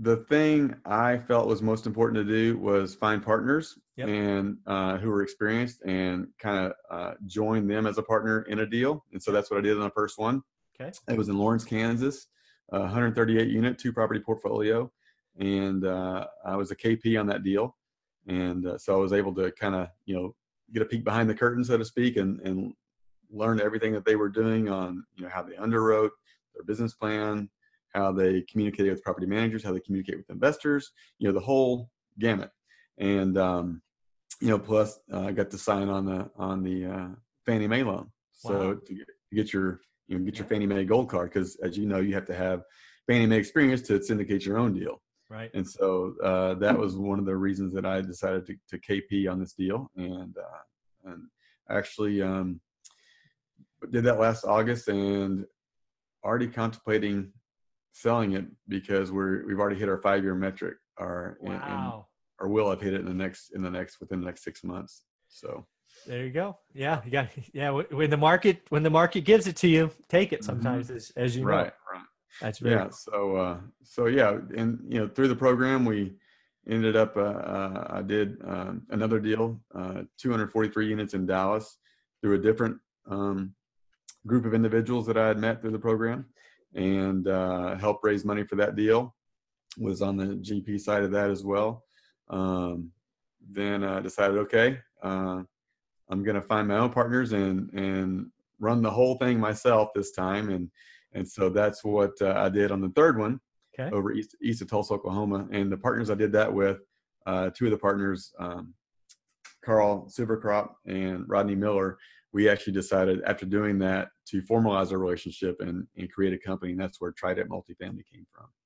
the thing I felt was most important to do was find partners Yep. and uh, who were experienced and kind of uh, join them as a partner in a deal. And so that's what I did on the first one. Okay. It was in Lawrence, Kansas, 138 unit, two property portfolio, and uh, I was a KP on that deal. And uh, so I was able to kind of you know get a peek behind the curtain, so to speak, and and learn everything that they were doing on you know how they underwrote their business plan, how they communicate with property managers, how they communicate with investors, you know, the whole gamut. And um, you know, plus uh, I got to sign on the on the uh, Fannie Mae loan. So Wow. to get, to get your you know get your Fannie Mae Gold Card because as you know you have to have Fannie Mae experience to syndicate your own deal. Right. And so uh, that was one of the reasons that I decided to, to KP on this deal, and uh, and actually um, did that last August, and already contemplating selling it because we're we've already hit our five year metric, our and- and- Wow. or will have hit it in the next in the next within the next six months. So There you go. Yeah, you got yeah. When the market when the market gives it to you, take it. Mhm. Sometimes, as, as you know, right, right. that's very yeah so uh so yeah and you know through the program we ended up uh, uh i did um, another deal uh 243 units in dallas through a different um group of individuals that i had met through the program and uh helped raise money for that deal was on the gp side of that as well um then uh decided okay uh i'm gonna find my own partners and and run the whole thing myself this time and and so that's what uh, I did on the third one okay. over east, east of Tulsa, Oklahoma. And the partners I did that with, uh, two of the partners, um, Carl Silvercrop and Rodney Miller, we actually decided after doing that to formalize our relationship and, and create a company. And that's where Trident Multifamily came from.